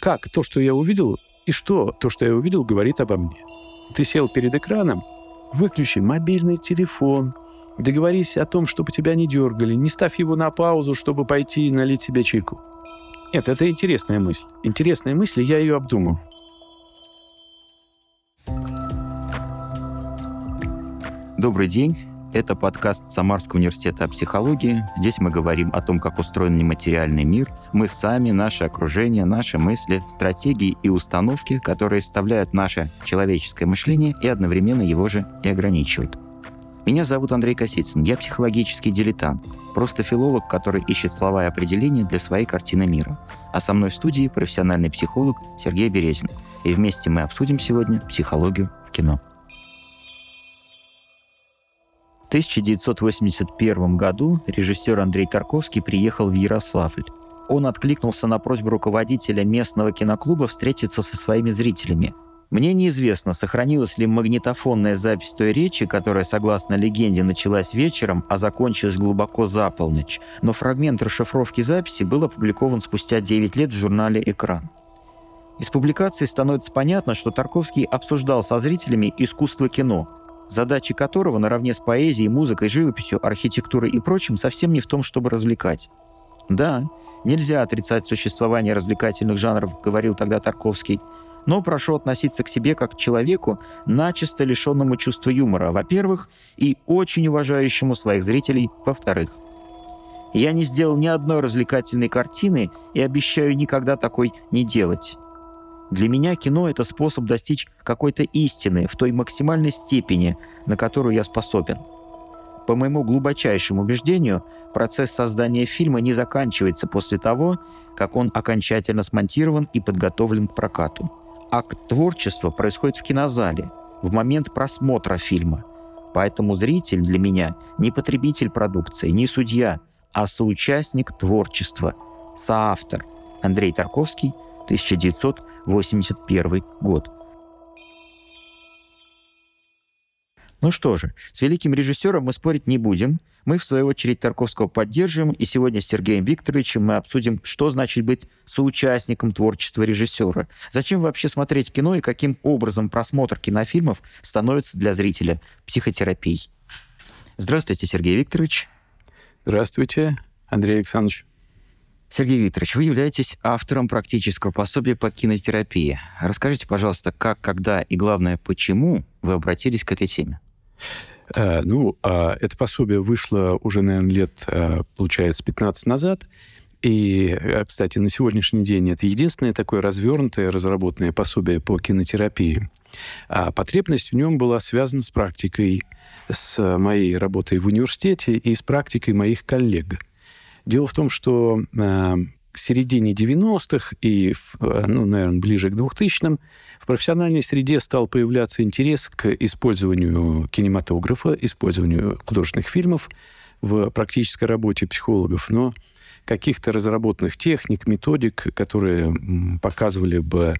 как то, что я увидел, и что то, что я увидел, говорит обо мне. Ты сел перед экраном, выключи мобильный телефон, договорись о том, чтобы тебя не дергали, не ставь его на паузу, чтобы пойти и налить себе чайку. Нет, это интересная мысль. Интересная мысль, я ее обдумаю. Добрый день. Это подкаст Самарского университета о психологии. Здесь мы говорим о том, как устроен нематериальный мир. Мы сами, наше окружение, наши мысли, стратегии и установки, которые составляют наше человеческое мышление и одновременно его же и ограничивают. Меня зовут Андрей Косицын. Я психологический дилетант. Просто филолог, который ищет слова и определения для своей картины мира. А со мной в студии профессиональный психолог Сергей Березин. И вместе мы обсудим сегодня психологию в кино. 1981 году режиссер Андрей Тарковский приехал в Ярославль. Он откликнулся на просьбу руководителя местного киноклуба встретиться со своими зрителями. Мне неизвестно, сохранилась ли магнитофонная запись той речи, которая, согласно легенде, началась вечером, а закончилась глубоко за полночь, но фрагмент расшифровки записи был опубликован спустя 9 лет в журнале «Экран». Из публикации становится понятно, что Тарковский обсуждал со зрителями искусство кино, задачи которого наравне с поэзией, музыкой, живописью, архитектурой и прочим совсем не в том, чтобы развлекать. Да, нельзя отрицать существование развлекательных жанров, говорил тогда Тарковский, но прошу относиться к себе как к человеку, начисто лишенному чувства юмора, во-первых, и очень уважающему своих зрителей, во-вторых. Я не сделал ни одной развлекательной картины и обещаю никогда такой не делать. Для меня кино — это способ достичь какой-то истины в той максимальной степени, на которую я способен. По моему глубочайшему убеждению, процесс создания фильма не заканчивается после того, как он окончательно смонтирован и подготовлен к прокату. Акт творчества происходит в кинозале, в момент просмотра фильма. Поэтому зритель для меня не потребитель продукции, не судья, а соучастник творчества, соавтор. Андрей Тарковский, 1900 1981 год. Ну что же, с великим режиссером мы спорить не будем. Мы, в свою очередь, Тарковского поддерживаем, и сегодня с Сергеем Викторовичем мы обсудим, что значит быть соучастником творчества режиссера. Зачем вообще смотреть кино и каким образом просмотр кинофильмов становится для зрителя психотерапией. Здравствуйте, Сергей Викторович. Здравствуйте, Андрей Александрович. Сергей Викторович, вы являетесь автором практического пособия по кинотерапии. Расскажите, пожалуйста, как, когда и, главное, почему вы обратились к этой теме? Э, ну, э, это пособие вышло уже, наверное, лет, э, получается, 15 назад. И, э, кстати, на сегодняшний день это единственное такое развернутое, разработанное пособие по кинотерапии. А потребность в нем была связана с практикой, с моей работой в университете и с практикой моих коллег – Дело в том, что э, к середине 90-х и, э, ну, наверное, ближе к 2000-м в профессиональной среде стал появляться интерес к использованию кинематографа, использованию художественных фильмов в практической работе психологов, но каких-то разработанных техник, методик, которые показывали бы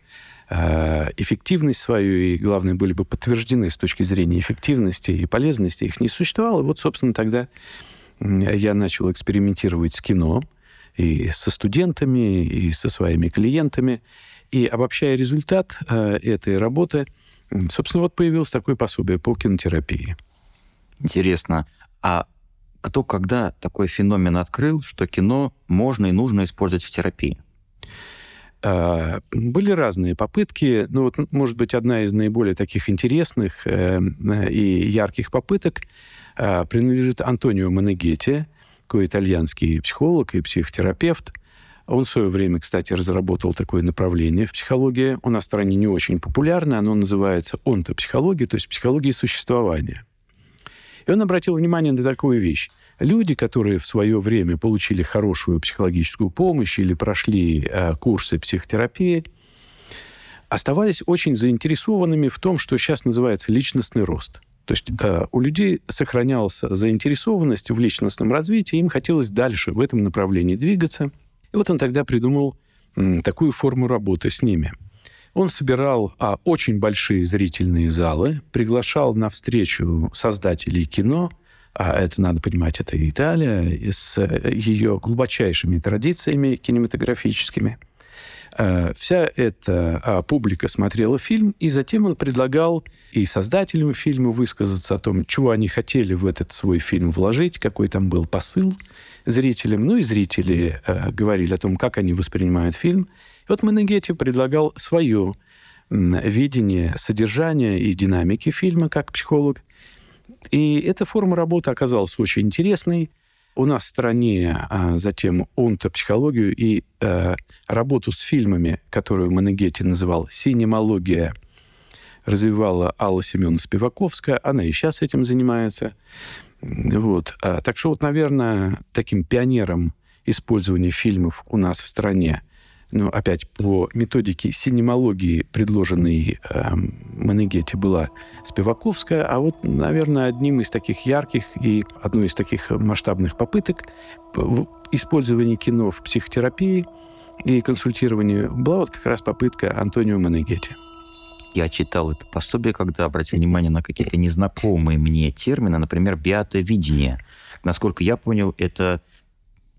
э, эффективность свою и, главное, были бы подтверждены с точки зрения эффективности и полезности, их не существовало. Вот, собственно, тогда я начал экспериментировать с кино и со студентами, и со своими клиентами. И обобщая результат э, этой работы, собственно, вот появилось такое пособие по кинотерапии. Интересно, а кто когда такой феномен открыл, что кино можно и нужно использовать в терапии? Э, были разные попытки. Ну, вот, может быть, одна из наиболее таких интересных э, и ярких попыток а, принадлежит Антонио Манегетти, такой итальянский психолог и психотерапевт. Он в свое время, кстати, разработал такое направление в психологии. У нас в стране не очень популярно, оно называется онтопсихология, то есть психология существования. И он обратил внимание на такую вещь. Люди, которые в свое время получили хорошую психологическую помощь или прошли э, курсы психотерапии, оставались очень заинтересованными в том, что сейчас называется личностный рост – то есть э, у людей сохранялась заинтересованность в личностном развитии, им хотелось дальше в этом направлении двигаться. И вот он тогда придумал м, такую форму работы с ними. Он собирал а, очень большие зрительные залы, приглашал на встречу создателей кино, а это, надо понимать, это Италия, с ее глубочайшими традициями кинематографическими. Э, вся эта а, публика смотрела фильм, и затем он предлагал и создателям фильма высказаться о том, чего они хотели в этот свой фильм вложить, какой там был посыл зрителям. Ну и зрители э, говорили о том, как они воспринимают фильм. И вот Менегетти предлагал свое видение содержания и динамики фильма как психолог. И эта форма работы оказалась очень интересной. У нас в стране а, затем онтопсихологию и а, работу с фильмами, которую Манегетти называл «синемология», развивала Алла Семеновна Спиваковская. Она и сейчас этим занимается. Вот. А, так что вот, наверное, таким пионером использования фильмов у нас в стране ну, опять по методике синемологии, предложенной э, Манегетти, была Спиваковская, а вот, наверное, одним из таких ярких и одной из таких масштабных попыток в использовании кино в психотерапии и консультировании была вот как раз попытка Антонио Манегетти. Я читал это пособие, когда обратил внимание на какие-то незнакомые мне термины, например, биатовидение. Насколько я понял, это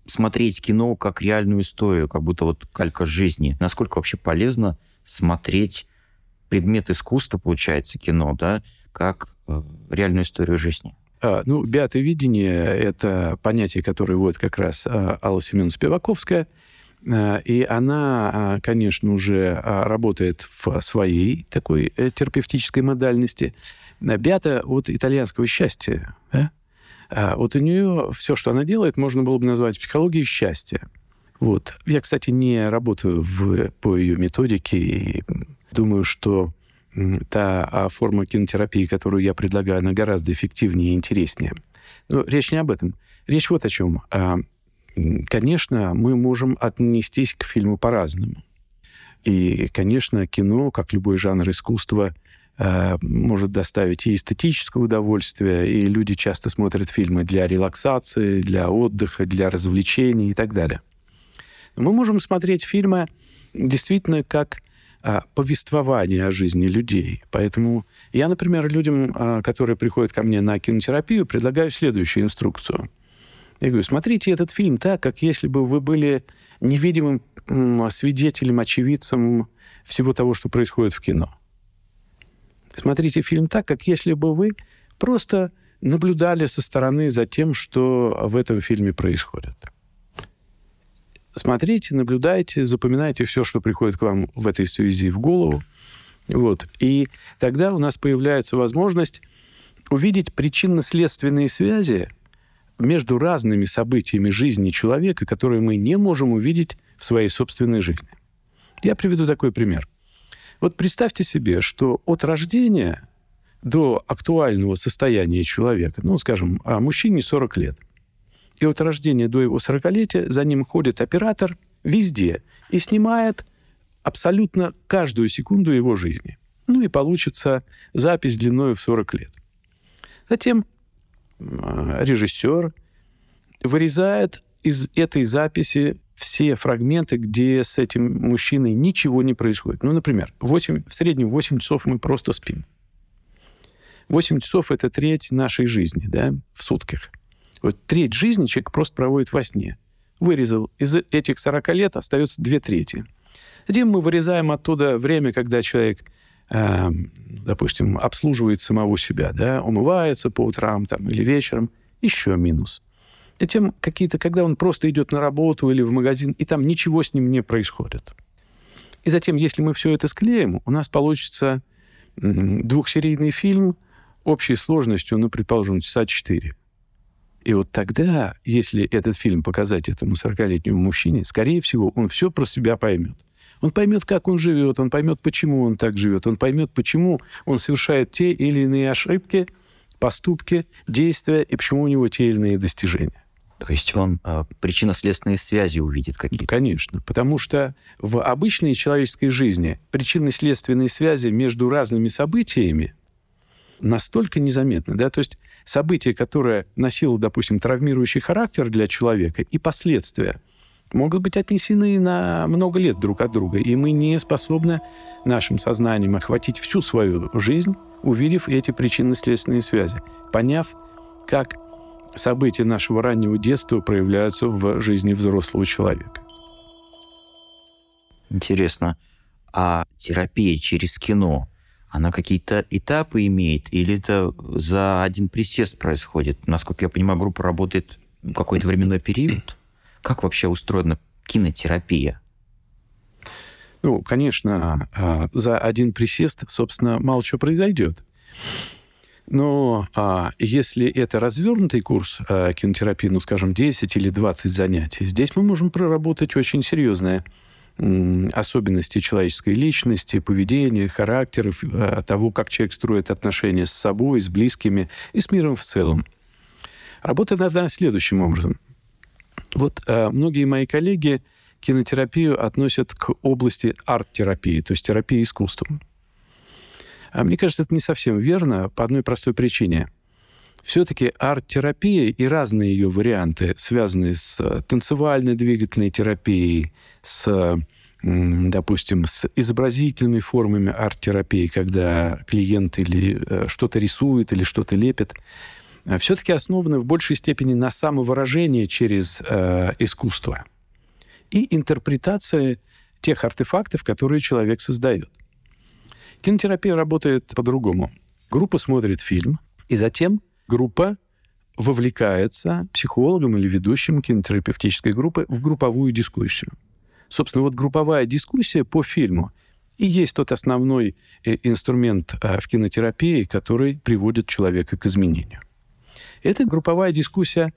смотреть кино как реальную историю, как будто вот калька жизни. Насколько вообще полезно смотреть предмет искусства, получается, кино, да, как э, реальную историю жизни? А, ну, биатовидение — это понятие, которое вводит как раз а, Алла Семеновна Спиваковская, а, и она, а, конечно, уже а, работает в своей такой э, терапевтической модальности. Биата от итальянского счастья, да? А вот у нее все, что она делает, можно было бы назвать психологией счастья. Вот. Я, кстати, не работаю в, по ее методике и думаю, что та а, форма кинотерапии, которую я предлагаю, она гораздо эффективнее и интереснее. Но речь не об этом. Речь вот о чем. А, конечно, мы можем отнестись к фильму по-разному. И, конечно, кино, как любой жанр искусства, может доставить и эстетическое удовольствие, и люди часто смотрят фильмы для релаксации, для отдыха, для развлечений и так далее. Мы можем смотреть фильмы действительно как а, повествование о жизни людей. Поэтому я, например, людям, а, которые приходят ко мне на кинотерапию, предлагаю следующую инструкцию. Я говорю, смотрите этот фильм так, как если бы вы были невидимым свидетелем, очевидцем всего того, что происходит в кино. Смотрите фильм так, как если бы вы просто наблюдали со стороны за тем, что в этом фильме происходит. Смотрите, наблюдайте, запоминайте все, что приходит к вам в этой связи в голову. Вот. И тогда у нас появляется возможность увидеть причинно-следственные связи между разными событиями жизни человека, которые мы не можем увидеть в своей собственной жизни. Я приведу такой пример. Вот представьте себе, что от рождения до актуального состояния человека, ну, скажем, а мужчине 40 лет, и от рождения до его 40-летия за ним ходит оператор везде и снимает абсолютно каждую секунду его жизни. Ну и получится запись длиной в 40 лет. Затем режиссер вырезает из этой записи все фрагменты, где с этим мужчиной ничего не происходит. Ну, например, 8, в среднем 8 часов мы просто спим. 8 часов — это треть нашей жизни, да, в сутках. Вот треть жизни человек просто проводит во сне. Вырезал. Из этих 40 лет остается две трети. Затем мы вырезаем оттуда время, когда человек, э, допустим, обслуживает самого себя, да, умывается по утрам там, или вечером. Еще минус. Затем какие-то, когда он просто идет на работу или в магазин, и там ничего с ним не происходит. И затем, если мы все это склеим, у нас получится двухсерийный фильм общей сложностью, ну, предположим, часа четыре. И вот тогда, если этот фильм показать этому 40-летнему мужчине, скорее всего, он все про себя поймет. Он поймет, как он живет, он поймет, почему он так живет, он поймет, почему он совершает те или иные ошибки, поступки, действия, и почему у него те или иные достижения. То есть он э, причинно-следственные связи увидит какие-то? Конечно, потому что в обычной человеческой жизни причинно-следственные связи между разными событиями настолько незаметны. Да? То есть событие, которое носило, допустим, травмирующий характер для человека, и последствия могут быть отнесены на много лет друг от друга, и мы не способны нашим сознанием охватить всю свою жизнь, увидев эти причинно-следственные связи, поняв, как события нашего раннего детства проявляются в жизни взрослого человека. Интересно. А терапия через кино, она какие-то этапы имеет или это за один присест происходит? Насколько я понимаю, группа работает какой-то временной период. Как вообще устроена кинотерапия? Ну, конечно, а, за один присест, собственно, мало чего произойдет. Но а, если это развернутый курс а, кинотерапии, ну, скажем, 10 или 20 занятий, здесь мы можем проработать очень серьезные особенности человеческой личности, поведения, характеров, а, того, как человек строит отношения с собой, с близкими и с миром в целом. Работает она следующим образом. Вот а, многие мои коллеги кинотерапию относят к области арт-терапии, то есть терапии искусством. А мне кажется, это не совсем верно по одной простой причине. Все-таки арт-терапия и разные ее варианты, связанные с э, танцевальной двигательной терапией, с допустим, с изобразительными формами арт-терапии, когда клиент или э, что-то рисует, или что-то лепит, э, все-таки основаны в большей степени на самовыражении через э, искусство и интерпретация тех артефактов, которые человек создает. Кинотерапия работает по-другому. Группа смотрит фильм, и затем группа вовлекается психологом или ведущим кинотерапевтической группы в групповую дискуссию. Собственно, вот групповая дискуссия по фильму и есть тот основной э, инструмент э, в кинотерапии, который приводит человека к изменению. Эта групповая дискуссия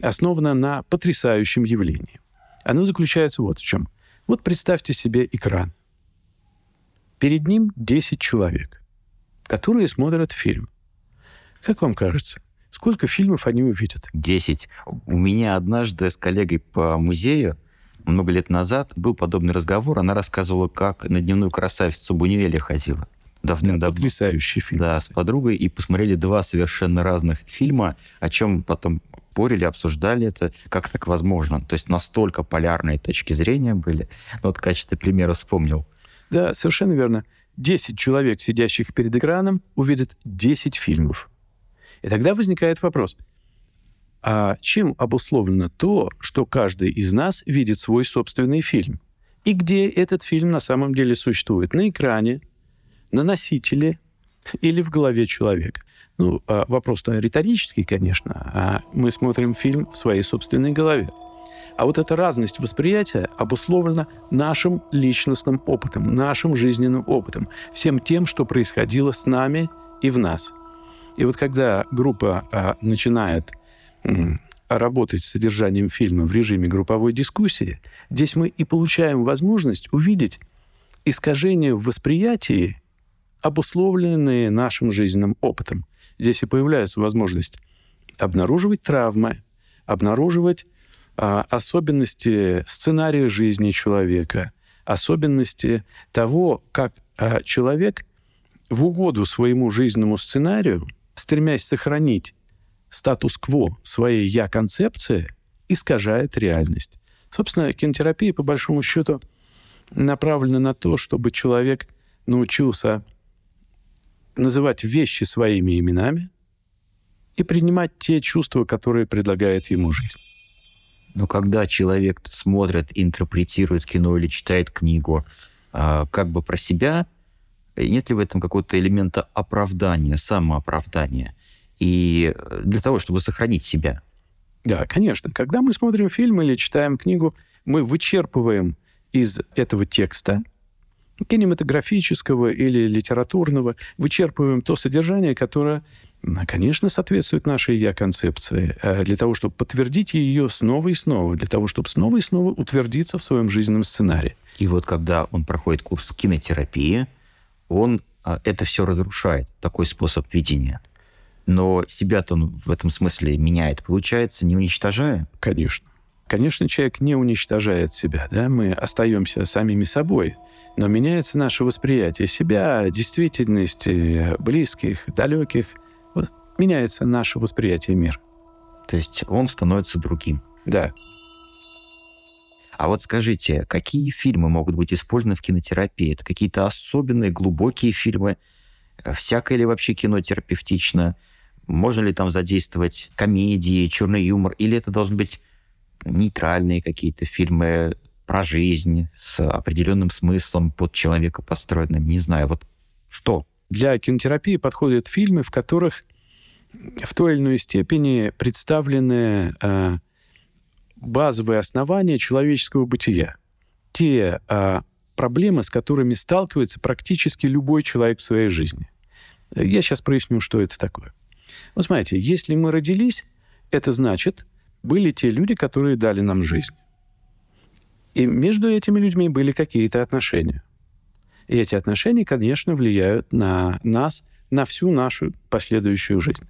основана на потрясающем явлении. Оно заключается вот в чем. Вот представьте себе экран – Перед ним 10 человек, которые смотрят фильм. Как вам кажется, сколько фильмов они увидят? 10. У меня однажды с коллегой по музею много лет назад был подобный разговор. Она рассказывала, как на дневную красавицу Бунюэля ходила. Давным-давно. Потрясающий фильм. Да, с подругой. И посмотрели два совершенно разных фильма, о чем потом спорили, обсуждали это, как так возможно. То есть настолько полярные точки зрения были. Ну, вот в качестве примера вспомнил. Да, совершенно верно. 10 человек, сидящих перед экраном, увидят 10 фильмов. И тогда возникает вопрос, а чем обусловлено то, что каждый из нас видит свой собственный фильм? И где этот фильм на самом деле существует? На экране, на носителе или в голове человека? Ну, а вопрос-то риторический, конечно. А мы смотрим фильм в своей собственной голове. А вот эта разность восприятия обусловлена нашим личностным опытом, нашим жизненным опытом, всем тем, что происходило с нами и в нас. И вот когда группа а, начинает м, работать с содержанием фильма в режиме групповой дискуссии, здесь мы и получаем возможность увидеть искажения в восприятии, обусловленные нашим жизненным опытом. Здесь и появляется возможность обнаруживать травмы, обнаруживать особенности сценария жизни человека, особенности того, как а, человек в угоду своему жизненному сценарию, стремясь сохранить статус-кво своей «я-концепции», искажает реальность. Собственно, кинотерапия, по большому счету, направлена на то, чтобы человек научился называть вещи своими именами и принимать те чувства, которые предлагает ему жизнь. Но когда человек смотрит, интерпретирует кино или читает книгу а, как бы про себя, нет ли в этом какого-то элемента оправдания, самооправдания? И для того, чтобы сохранить себя. Да, конечно. Когда мы смотрим фильм или читаем книгу, мы вычерпываем из этого текста кинематографического или литературного, вычерпываем то содержание, которое конечно, соответствует нашей я-концепции, э, для того, чтобы подтвердить ее снова и снова, для того, чтобы снова и снова утвердиться в своем жизненном сценарии. И вот когда он проходит курс кинотерапии, он а, это все разрушает, такой способ видения. Но себя-то он в этом смысле меняет, получается, не уничтожая? Конечно. Конечно, человек не уничтожает себя, да, мы остаемся самими собой, но меняется наше восприятие себя, действительности, близких, далеких – меняется наше восприятие мира. То есть он становится другим. Да. А вот скажите, какие фильмы могут быть использованы в кинотерапии? Это какие-то особенные, глубокие фильмы? Всякое ли вообще кино терапевтично? Можно ли там задействовать комедии, черный юмор? Или это должны быть нейтральные какие-то фильмы, про жизнь с определенным смыслом под человека построенным. Не знаю, вот что? Для кинотерапии подходят фильмы, в которых в той или иной степени представлены э, базовые основания человеческого бытия. Те э, проблемы, с которыми сталкивается практически любой человек в своей жизни. Я сейчас проясню, что это такое. Вот смотрите, если мы родились, это значит, были те люди, которые дали нам жизнь. И между этими людьми были какие-то отношения. И эти отношения, конечно, влияют на нас, на всю нашу последующую жизнь.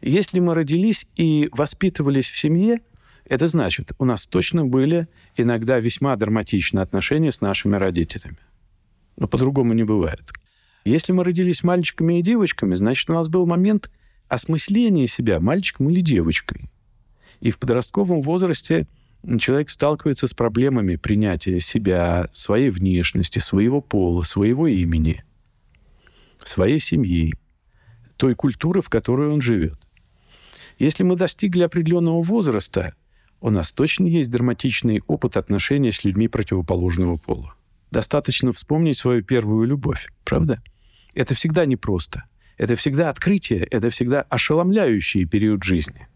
Если мы родились и воспитывались в семье, это значит, у нас точно были иногда весьма драматичные отношения с нашими родителями. Но по-другому не бывает. Если мы родились мальчиками и девочками, значит, у нас был момент осмысления себя мальчиком или девочкой. И в подростковом возрасте человек сталкивается с проблемами принятия себя, своей внешности, своего пола, своего имени, своей семьи, той культуры, в которой он живет. Если мы достигли определенного возраста, у нас точно есть драматичный опыт отношения с людьми противоположного пола. Достаточно вспомнить свою первую любовь, правда? Это всегда непросто. Это всегда открытие, это всегда ошеломляющий период жизни.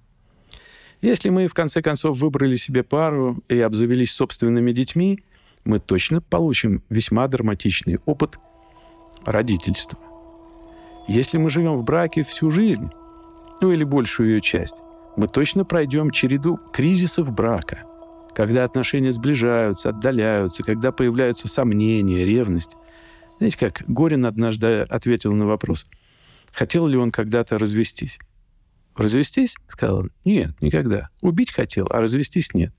Если мы, в конце концов, выбрали себе пару и обзавелись собственными детьми, мы точно получим весьма драматичный опыт родительства. Если мы живем в браке всю жизнь, ну или большую ее часть, мы точно пройдем череду кризисов брака, когда отношения сближаются, отдаляются, когда появляются сомнения, ревность. Знаете, как Горин однажды ответил на вопрос, хотел ли он когда-то развестись. «Развестись?» — сказал он. «Нет, никогда. Убить хотел, а развестись нет».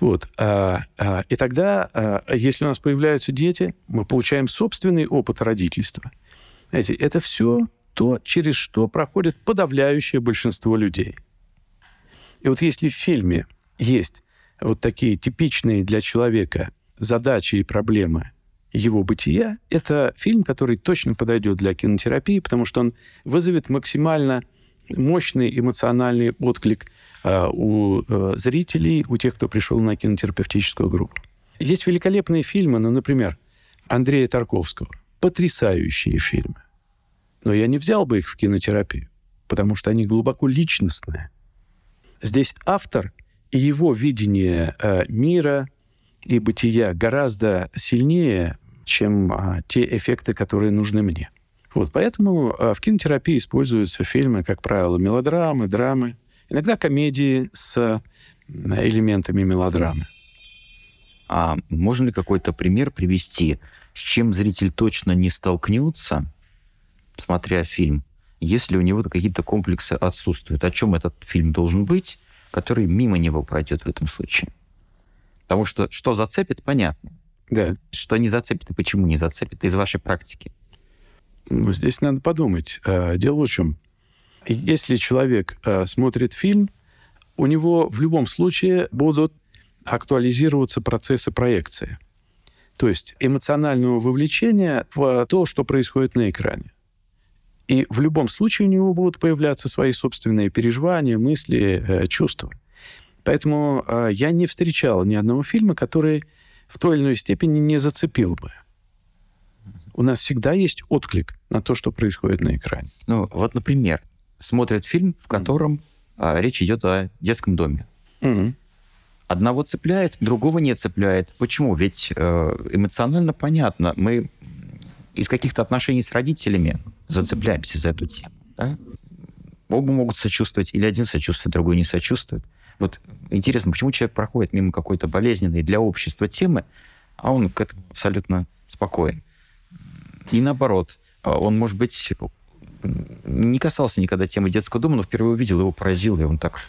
Вот. А, а, и тогда, а, если у нас появляются дети, мы получаем собственный опыт родительства. Знаете, это все то, через что проходит подавляющее большинство людей. И вот если в фильме есть вот такие типичные для человека задачи и проблемы его бытия, это фильм, который точно подойдет для кинотерапии, потому что он вызовет максимально мощный эмоциональный отклик э, у э, зрителей, у тех, кто пришел на кинотерапевтическую группу. Есть великолепные фильмы, ну, например, Андрея Тарковского. Потрясающие фильмы. Но я не взял бы их в кинотерапию, потому что они глубоко личностные. Здесь автор и его видение э, мира и бытия гораздо сильнее, чем э, те эффекты, которые нужны мне. Вот, поэтому э, в кинотерапии используются фильмы, как правило, мелодрамы, драмы, иногда комедии с элементами мелодрамы. А можно ли какой-то пример привести, с чем зритель точно не столкнется, смотря фильм, если у него какие-то комплексы отсутствуют. О чем этот фильм должен быть, который мимо него пройдет в этом случае? Потому что что зацепит, понятно. Да. Что не зацепит и почему не зацепит из вашей практики? Здесь надо подумать. А, дело в чем. Если человек а, смотрит фильм, у него в любом случае будут актуализироваться процессы проекции. То есть эмоционального вовлечения в то, что происходит на экране. И в любом случае у него будут появляться свои собственные переживания, мысли, э, чувства. Поэтому э, я не встречал ни одного фильма, который в той или иной степени не зацепил бы. У нас всегда есть отклик на то, что происходит на экране. Ну, вот, например, смотрят фильм, в котором а, речь идет о детском доме. Mm-hmm. Одного цепляет, другого не цепляет. Почему? Ведь э, эмоционально понятно. Мы из каких-то отношений с родителями зацепляемся за эту тему. Да? Оба могут сочувствовать, или один сочувствует, другой не сочувствует. Вот интересно, почему человек проходит мимо какой-то болезненной для общества темы, а он к этому абсолютно спокоен. И наоборот, он, может быть, не касался никогда темы детского дома, но впервые увидел его, поразил, и он так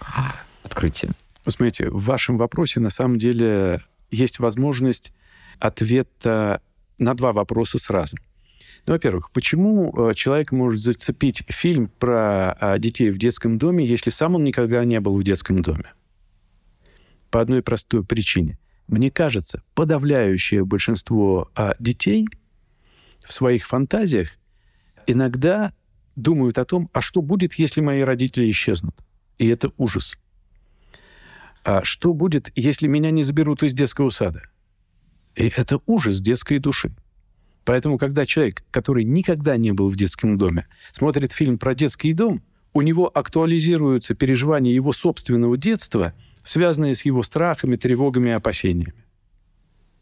открытие. Посмотрите, в вашем вопросе на самом деле есть возможность ответа на два вопроса сразу. Ну, во-первых, почему э, человек может зацепить фильм про а, детей в детском доме, если сам он никогда не был в детском доме? По одной простой причине. Мне кажется, подавляющее большинство а, детей в своих фантазиях иногда думают о том, а что будет, если мои родители исчезнут. И это ужас. А что будет, если меня не заберут из детского сада? И это ужас детской души. Поэтому, когда человек, который никогда не был в детском доме, смотрит фильм про детский дом, у него актуализируются переживания его собственного детства, связанные с его страхами, тревогами и опасениями.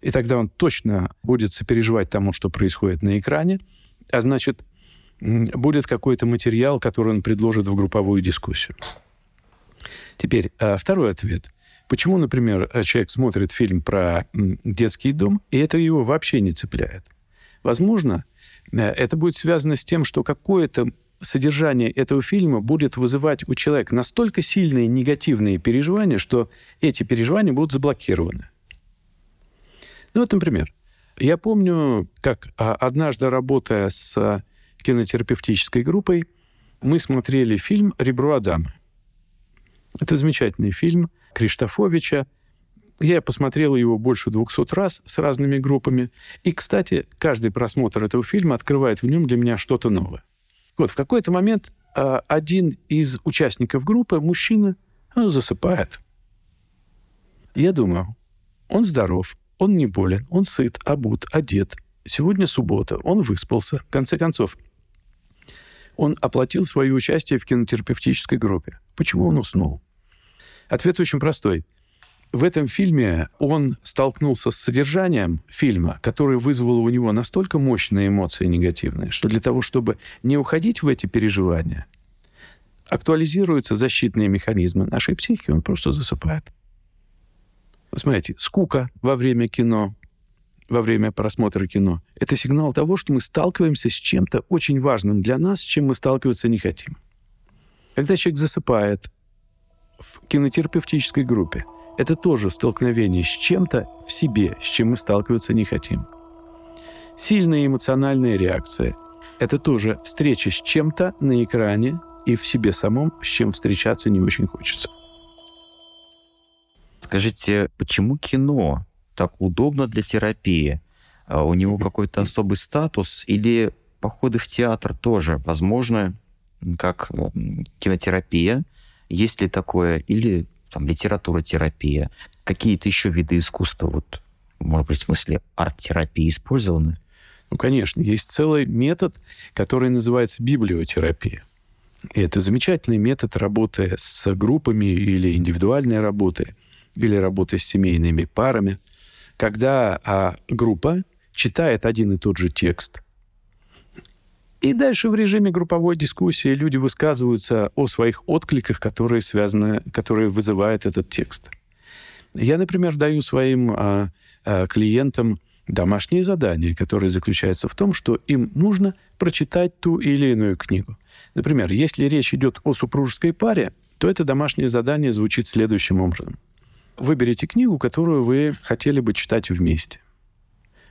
И тогда он точно будет сопереживать тому, что происходит на экране, а значит, будет какой-то материал, который он предложит в групповую дискуссию. Теперь а, второй ответ. Почему, например, человек смотрит фильм про детский дом, и это его вообще не цепляет? Возможно, э, это будет связано с тем, что какое-то содержание этого фильма будет вызывать у человека настолько сильные негативные переживания, что эти переживания будут заблокированы. Ну вот, например, я помню, как а, однажды работая с кинотерапевтической группой, мы смотрели фильм «Ребро Адама». Это замечательный фильм Криштофовича. Я посмотрел его больше 200 раз с разными группами. И, кстати, каждый просмотр этого фильма открывает в нем для меня что-то новое. Вот в какой-то момент э, один из участников группы, мужчина, он засыпает. Я думаю, он здоров, он не болен, он сыт, обут, одет. Сегодня суббота, он выспался. В конце концов, он оплатил свое участие в кинотерапевтической группе. Почему он уснул? Ответ очень простой. В этом фильме он столкнулся с содержанием фильма, которое вызвало у него настолько мощные эмоции негативные, что для того, чтобы не уходить в эти переживания, актуализируются защитные механизмы нашей психики, он просто засыпает. Вы смотрите, скука во время кино, во время просмотра кино, это сигнал того, что мы сталкиваемся с чем-то очень важным для нас, с чем мы сталкиваться не хотим. Когда человек засыпает в кинотерапевтической группе, это тоже столкновение с чем-то в себе, с чем мы сталкиваться не хотим. Сильная эмоциональная реакция – это тоже встреча с чем-то на экране и в себе самом, с чем встречаться не очень хочется. Скажите, почему кино так удобно для терапии? А у него какой-то особый статус или походы в театр тоже возможны как кинотерапия? Есть ли такое? Или там литература-терапия? Какие-то еще виды искусства, вот, может быть, в смысле арт-терапии использованы? Ну, конечно, есть целый метод, который называется библиотерапия. И это замечательный метод работы с группами или индивидуальной работы, или работы с семейными парами, когда а, группа читает один и тот же текст, и дальше в режиме групповой дискуссии люди высказываются о своих откликах, которые связаны, которые вызывает этот текст. Я, например, даю своим а, а, клиентам домашнее задание, которое заключается в том, что им нужно прочитать ту или иную книгу. Например, если речь идет о супружеской паре, то это домашнее задание звучит следующим образом. Выберите книгу, которую вы хотели бы читать вместе.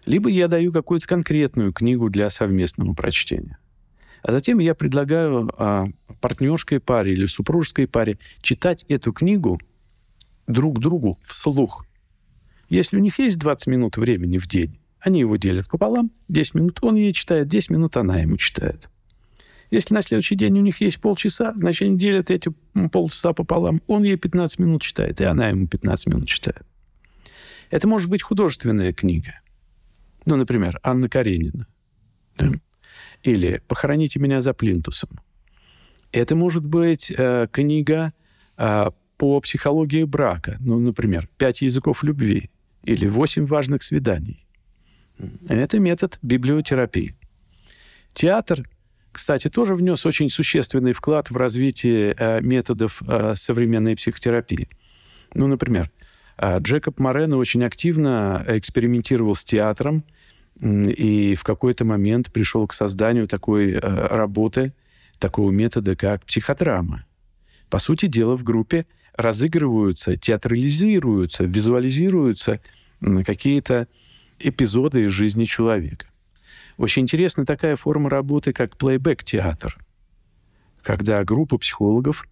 Либо я даю какую-то конкретную книгу для совместного прочтения. А затем я предлагаю а, партнерской паре или супружеской паре читать эту книгу друг другу вслух. Если у них есть 20 минут времени в день, они его делят пополам, 10 минут он ей читает, 10 минут она ему читает. Если на следующий день у них есть полчаса, значит, они делят эти полчаса пополам. Он ей 15 минут читает, и она ему 15 минут читает. Это может быть художественная книга. Ну, например, Анна Каренина. Да? Или «Похороните меня за плинтусом». Это может быть э, книга э, по психологии брака. Ну, например, «Пять языков любви» или «Восемь важных свиданий». Это метод библиотерапии. Театр, кстати, тоже внес очень существенный вклад в развитие э, методов э, современной психотерапии. Ну, например, э, Джекоб Морено очень активно экспериментировал с театром, и в какой-то момент пришел к созданию такой э, работы, такого метода, как психодрама. По сути дела, в группе разыгрываются, театрализируются, визуализируются какие-то эпизоды из жизни человека. Очень интересна такая форма работы, как плейбэк-театр, когда группа психологов,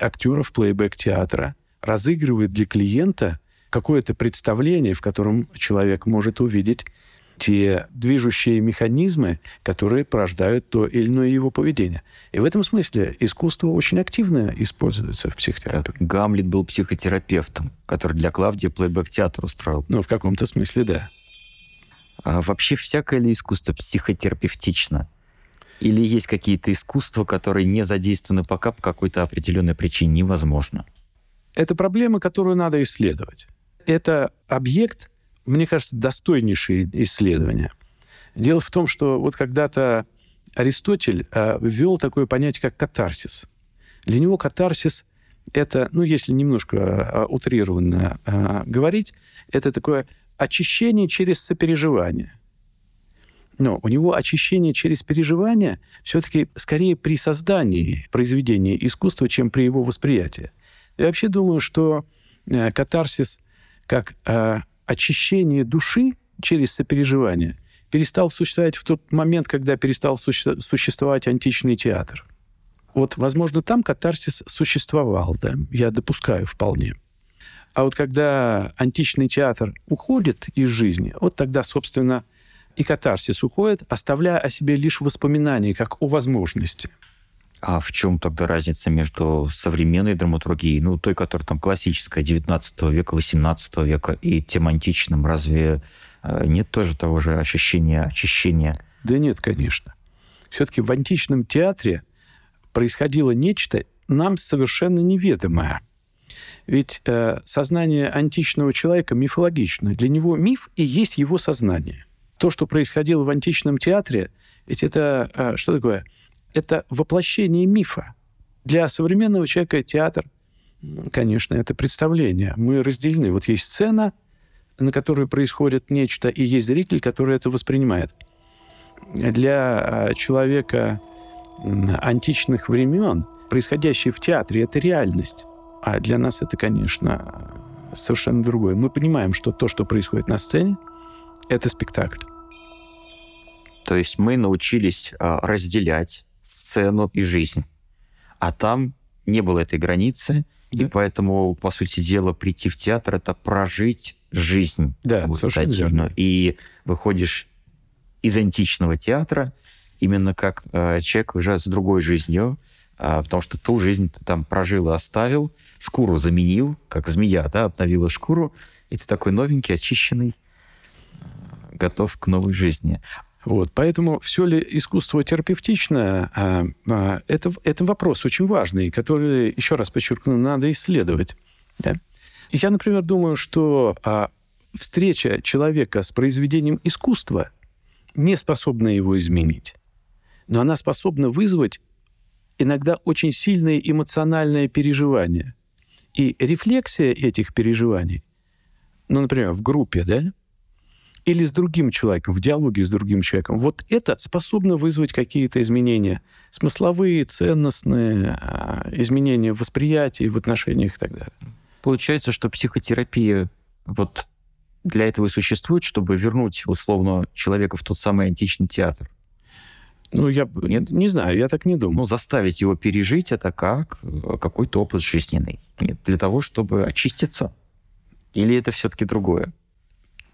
актеров плейбэк-театра разыгрывает для клиента какое-то представление, в котором человек может увидеть те движущие механизмы, которые порождают то или иное его поведение. И в этом смысле искусство очень активно используется в психотерапии. Как Гамлет был психотерапевтом, который для Клавдии плейбэк-театр устроил. Ну, в каком-то смысле, да. А вообще всякое ли искусство психотерапевтично? Или есть какие-то искусства, которые не задействованы пока по какой-то определенной причине невозможно? Это проблема, которую надо исследовать. Это объект, мне кажется, достойнейшее исследования. Дело в том, что вот когда-то Аристотель э, ввел такое понятие, как катарсис. Для него катарсис – это, ну, если немножко э, утрированно э, говорить, это такое очищение через сопереживание. Но у него очищение через переживание все-таки скорее при создании произведения искусства, чем при его восприятии. Я вообще думаю, что катарсис как очищение души через сопереживание перестал существовать в тот момент, когда перестал суще- существовать античный театр. Вот, возможно, там катарсис существовал, да, я допускаю вполне. А вот когда античный театр уходит из жизни, вот тогда, собственно, и катарсис уходит, оставляя о себе лишь воспоминания, как о возможности. А в чем тогда разница между современной драматургией, ну, той, которая там классическая, 19 века, 18 века, и тем античным? Разве э, нет тоже того же ощущения очищения? Да нет, конечно. Все-таки в античном театре происходило нечто нам совершенно неведомое. Ведь э, сознание античного человека мифологично. Для него миф и есть его сознание то, что происходило в античном театре, ведь это а, что такое? Это воплощение мифа. Для современного человека театр, конечно, это представление. Мы разделены. Вот есть сцена, на которой происходит нечто, и есть зритель, который это воспринимает. Для а, человека античных времен происходящее в театре — это реальность. А для нас это, конечно, совершенно другое. Мы понимаем, что то, что происходит на сцене, это спектакль. То есть мы научились а, разделять сцену и жизнь. А там не было этой границы, да. и поэтому, по сути дела, прийти в театр — это прожить жизнь. Да, вот, совершенно верно. И выходишь из античного театра именно как э, человек уже с другой жизнью, э, потому что ту жизнь ты там прожил и оставил, шкуру заменил, как змея, да, обновила шкуру, и ты такой новенький, очищенный, готов к новой жизни. Вот, поэтому все ли искусство терапевтично, а, а, это, это вопрос очень важный, который, еще раз подчеркну, надо исследовать. Да? Я, например, думаю, что а, встреча человека с произведением искусства не способна его изменить, но она способна вызвать иногда очень сильные эмоциональные переживания. И рефлексия этих переживаний, ну, например, в группе, да, или с другим человеком, в диалоге с другим человеком, вот это способно вызвать какие-то изменения смысловые, ценностные, а, изменения в восприятии, в отношениях и так далее. Получается, что психотерапия вот для этого и существует, чтобы вернуть, условно, человека в тот самый античный театр. Ну, я Нет? не знаю, я так не думаю. Ну, заставить его пережить это как э, какой-то опыт жизненный. Нет, для того, чтобы очиститься. Или это все-таки другое?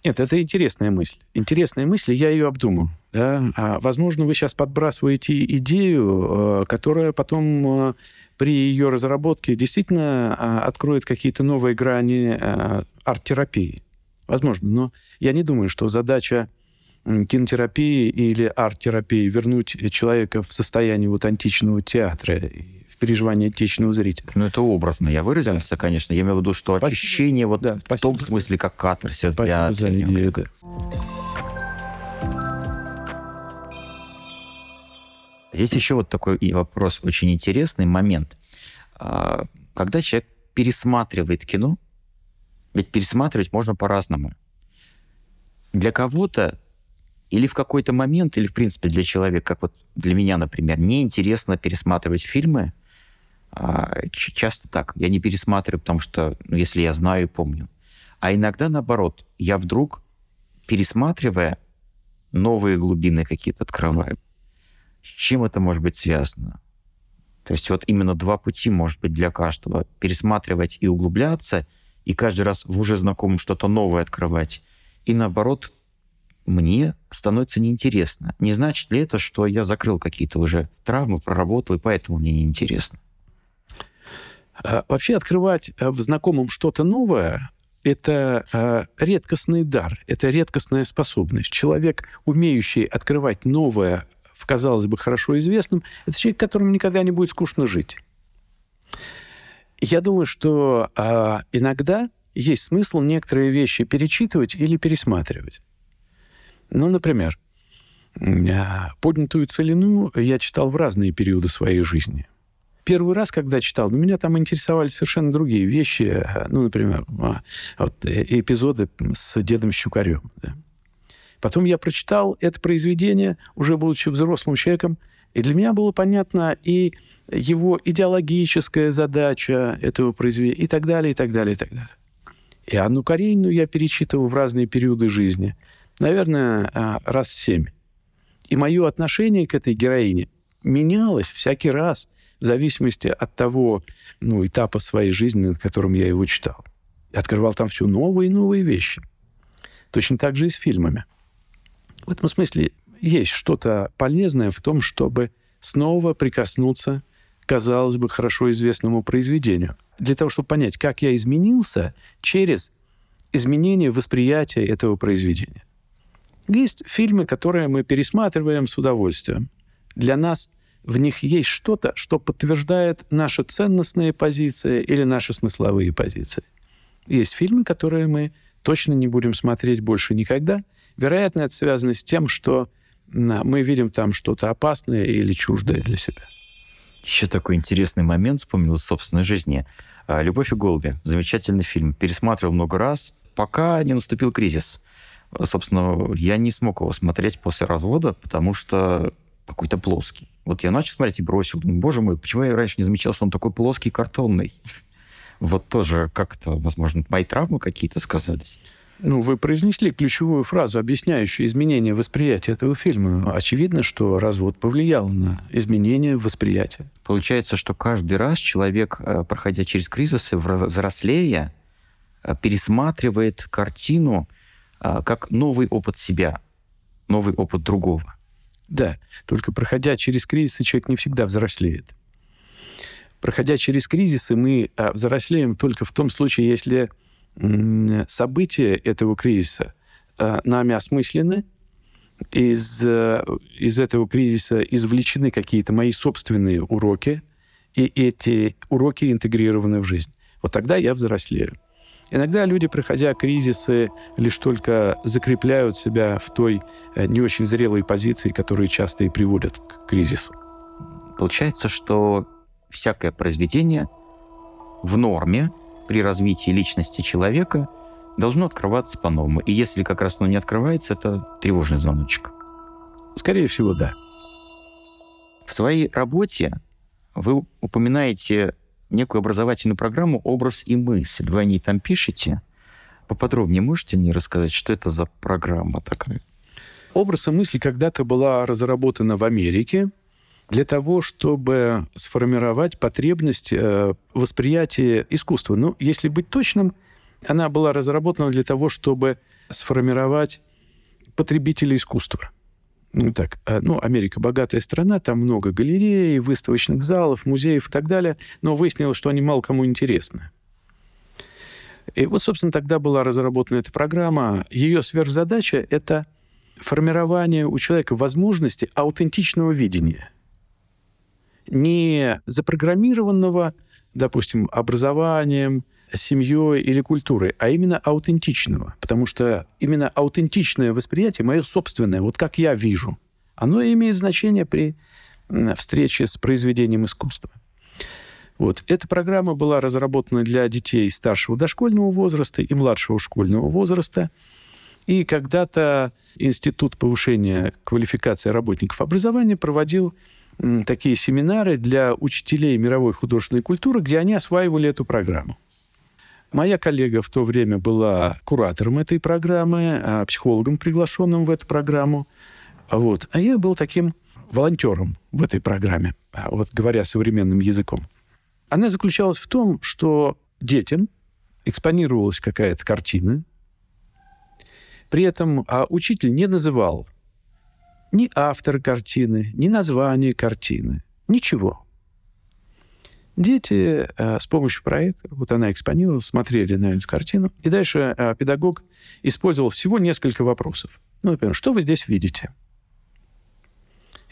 Нет, это интересная мысль. Интересная мысль, я ее обдумаю. Да? А, возможно, вы сейчас подбрасываете идею, э, которая потом э, при ее разработке действительно а, откроет какие-то новые грани э, арт-терапии. Возможно, но я не думаю, что задача кинотерапии или арт-терапии вернуть человека в состояние вот античного театра в переживании античного зрителя. Ну, это образно. Я выразился, да. конечно. Я имею в виду, что спасибо. ощущение вот да, в том смысле, как катарсис спасибо для за идею, да. Здесь еще вот такой вопрос, очень интересный момент. А, когда человек пересматривает кино, ведь пересматривать можно по-разному. Для кого-то или в какой-то момент, или в принципе для человека, как вот для меня, например, неинтересно пересматривать фильмы, часто так. Я не пересматриваю, потому что, ну, если я знаю и помню. А иногда наоборот, я вдруг, пересматривая, новые глубины какие-то открываю. С чем это может быть связано? То есть вот именно два пути может быть для каждого. Пересматривать и углубляться, и каждый раз в уже знакомом что-то новое открывать. И наоборот, мне становится неинтересно. Не значит ли это, что я закрыл какие-то уже травмы, проработал, и поэтому мне неинтересно? А, вообще открывать э, в знакомом что-то новое – это э, редкостный дар, это редкостная способность. Человек, умеющий открывать новое в, казалось бы, хорошо известном, это человек, которому никогда не будет скучно жить. Я думаю, что э, иногда есть смысл некоторые вещи перечитывать или пересматривать. Ну, например, «Поднятую целину» я читал в разные периоды своей жизни. Первый раз, когда читал, меня там интересовали совершенно другие вещи. Ну, например, а, вот, э, эпизоды с дедом Щукарем. Да. Потом я прочитал это произведение, уже будучи взрослым человеком, и для меня было понятно и его идеологическая задача этого произведения, и так далее, и так далее, и так далее. И Анну Каренину я перечитывал в разные периоды жизни – наверное, а, раз семь. И мое отношение к этой героине менялось всякий раз в зависимости от того ну, этапа своей жизни, на котором я его читал. Открывал там все новые и новые вещи. Точно так же и с фильмами. В этом смысле есть что-то полезное в том, чтобы снова прикоснуться к, казалось бы, хорошо известному произведению. Для того, чтобы понять, как я изменился через изменение восприятия этого произведения. Есть фильмы, которые мы пересматриваем с удовольствием. Для нас в них есть что-то, что подтверждает наши ценностные позиции или наши смысловые позиции. Есть фильмы, которые мы точно не будем смотреть больше никогда. Вероятно, это связано с тем, что мы видим там что-то опасное или чуждое для себя. Еще такой интересный момент вспомнил из собственной жизни. А, «Любовь и голуби». Замечательный фильм. Пересматривал много раз, пока не наступил кризис собственно, я не смог его смотреть после развода, потому что какой-то плоский. Вот я начал смотреть и бросил. Думаю, боже мой, почему я раньше не замечал, что он такой плоский, картонный? Вот тоже как-то, возможно, мои травмы какие-то сказались. Ну, вы произнесли ключевую фразу, объясняющую изменение восприятия этого фильма. Очевидно, что развод повлиял на изменение восприятия. Получается, что каждый раз человек, э, проходя через кризисы, взрослея, э, пересматривает картину а, как новый опыт себя, новый опыт другого. Да, только проходя через кризисы, человек не всегда взрослеет. Проходя через кризисы, мы а, взрослеем только в том случае, если события этого кризиса а, нами осмыслены, из, из этого кризиса извлечены какие-то мои собственные уроки, и эти уроки интегрированы в жизнь. Вот тогда я взрослею. Иногда люди, проходя кризисы, лишь только закрепляют себя в той э, не очень зрелой позиции, которые часто и приводят к кризису. Получается, что всякое произведение в норме при развитии личности человека должно открываться по-новому. И если как раз оно не открывается, это тревожный звоночек. Скорее всего, да. В своей работе вы упоминаете некую образовательную программу «Образ и мысль». Вы о ней там пишете. Поподробнее можете мне рассказать, что это за программа такая? «Образ и мысль» когда-то была разработана в Америке для того, чтобы сформировать потребность э, восприятия искусства. Ну, если быть точным, она была разработана для того, чтобы сформировать потребителя искусства – так, э, ну, Америка богатая страна, там много галерей, выставочных залов, музеев и так далее, но выяснилось, что они мало кому интересны. И вот, собственно, тогда была разработана эта программа. Ее сверхзадача — это формирование у человека возможности аутентичного видения. Не запрограммированного, допустим, образованием, семьей или культурой, а именно аутентичного. Потому что именно аутентичное восприятие, мое собственное, вот как я вижу, оно имеет значение при встрече с произведением искусства. Вот. Эта программа была разработана для детей старшего дошкольного возраста и младшего школьного возраста. И когда-то Институт повышения квалификации работников образования проводил такие семинары для учителей мировой художественной культуры, где они осваивали эту программу. Моя коллега в то время была куратором этой программы, а, психологом, приглашенным в эту программу. Вот. А я был таким волонтером в этой программе, а, вот говоря современным языком. Она заключалась в том, что детям экспонировалась какая-то картина, при этом а, учитель не называл ни автора картины, ни название картины. Ничего. Дети э, с помощью проекта, вот она экспонировала, смотрели на эту картину, и дальше э, педагог использовал всего несколько вопросов. Ну, например, что вы здесь видите?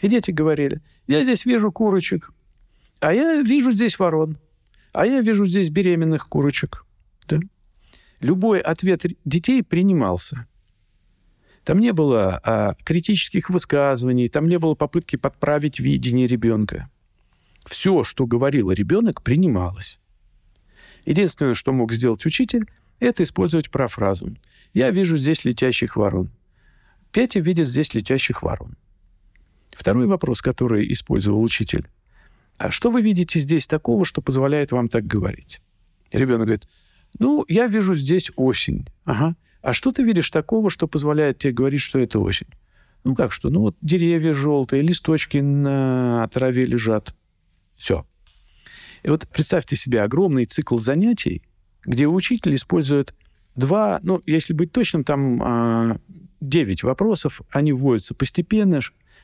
И дети говорили, я здесь вижу курочек, а я вижу здесь ворон, а я вижу здесь беременных курочек. Да? Любой ответ детей принимался. Там не было а, критических высказываний, там не было попытки подправить видение ребенка. Все, что говорил ребенок, принималось. Единственное, что мог сделать учитель, это использовать парафразу. «Я вижу здесь летящих ворон». Петя видит здесь летящих ворон. Второй вопрос, который использовал учитель. А что вы видите здесь такого, что позволяет вам так говорить? ребенок говорит, ну, я вижу здесь осень. Ага. А что ты видишь такого, что позволяет тебе говорить, что это осень? Ну, как что? Ну, вот деревья желтые, листочки на траве лежат. Все. И вот представьте себе огромный цикл занятий, где учитель использует два, ну, если быть точным, там а, девять вопросов, они вводятся постепенно,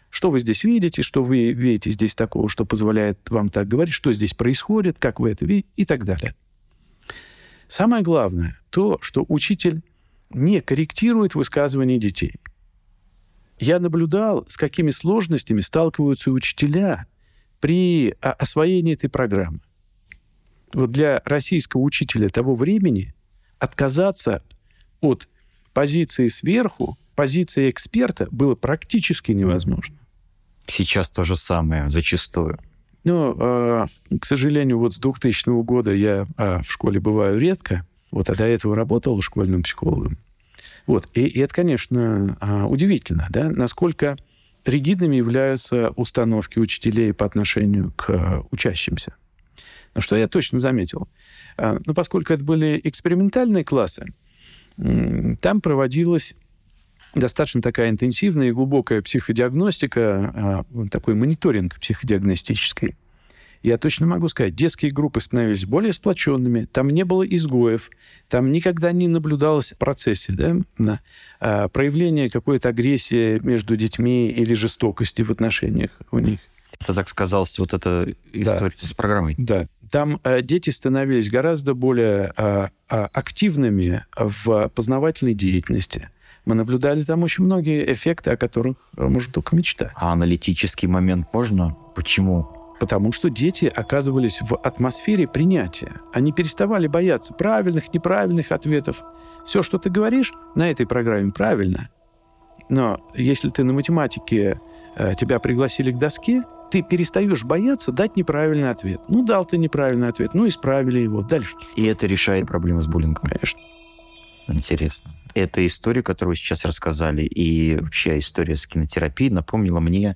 что вы здесь видите, что вы видите здесь такого, что позволяет вам так говорить, что здесь происходит, как вы это видите и так далее. Самое главное то, что учитель не корректирует высказывания детей. Я наблюдал, с какими сложностями сталкиваются учителя при освоении этой программы. Вот для российского учителя того времени отказаться от позиции сверху, позиции эксперта было практически невозможно. Сейчас то же самое, зачастую. Ну, э, к сожалению, вот с 2000 года я э, в школе бываю редко. Вот, а до этого работал школьным психологом. Вот, и, и это, конечно, э, удивительно, да, насколько ригидными являются установки учителей по отношению к э, учащимся. Но что я точно заметил? Э, ну, поскольку это были экспериментальные классы, там проводилась достаточно такая интенсивная и глубокая психодиагностика, а, такой мониторинг психодиагностический. Я точно могу сказать, детские группы становились более сплоченными, там не было изгоев, там никогда не наблюдалось в процессе да, на, а, проявления какой-то агрессии между детьми или жестокости в отношениях у них. Это так сказалось вот эта история да. с программой. Да. Там э, дети становились гораздо более э, активными в познавательной деятельности мы наблюдали там очень многие эффекты, о которых э, можно только мечтать. А аналитический момент можно? Почему? Потому что дети оказывались в атмосфере принятия. Они переставали бояться правильных, неправильных ответов. Все, что ты говоришь на этой программе, правильно. Но если ты на математике э, тебя пригласили к доске, ты перестаешь бояться дать неправильный ответ. Ну, дал ты неправильный ответ, ну, исправили его. Дальше. И это решает проблемы с буллингом. Конечно. Интересно. Эта история, которую вы сейчас рассказали, и вообще история с кинотерапией напомнила мне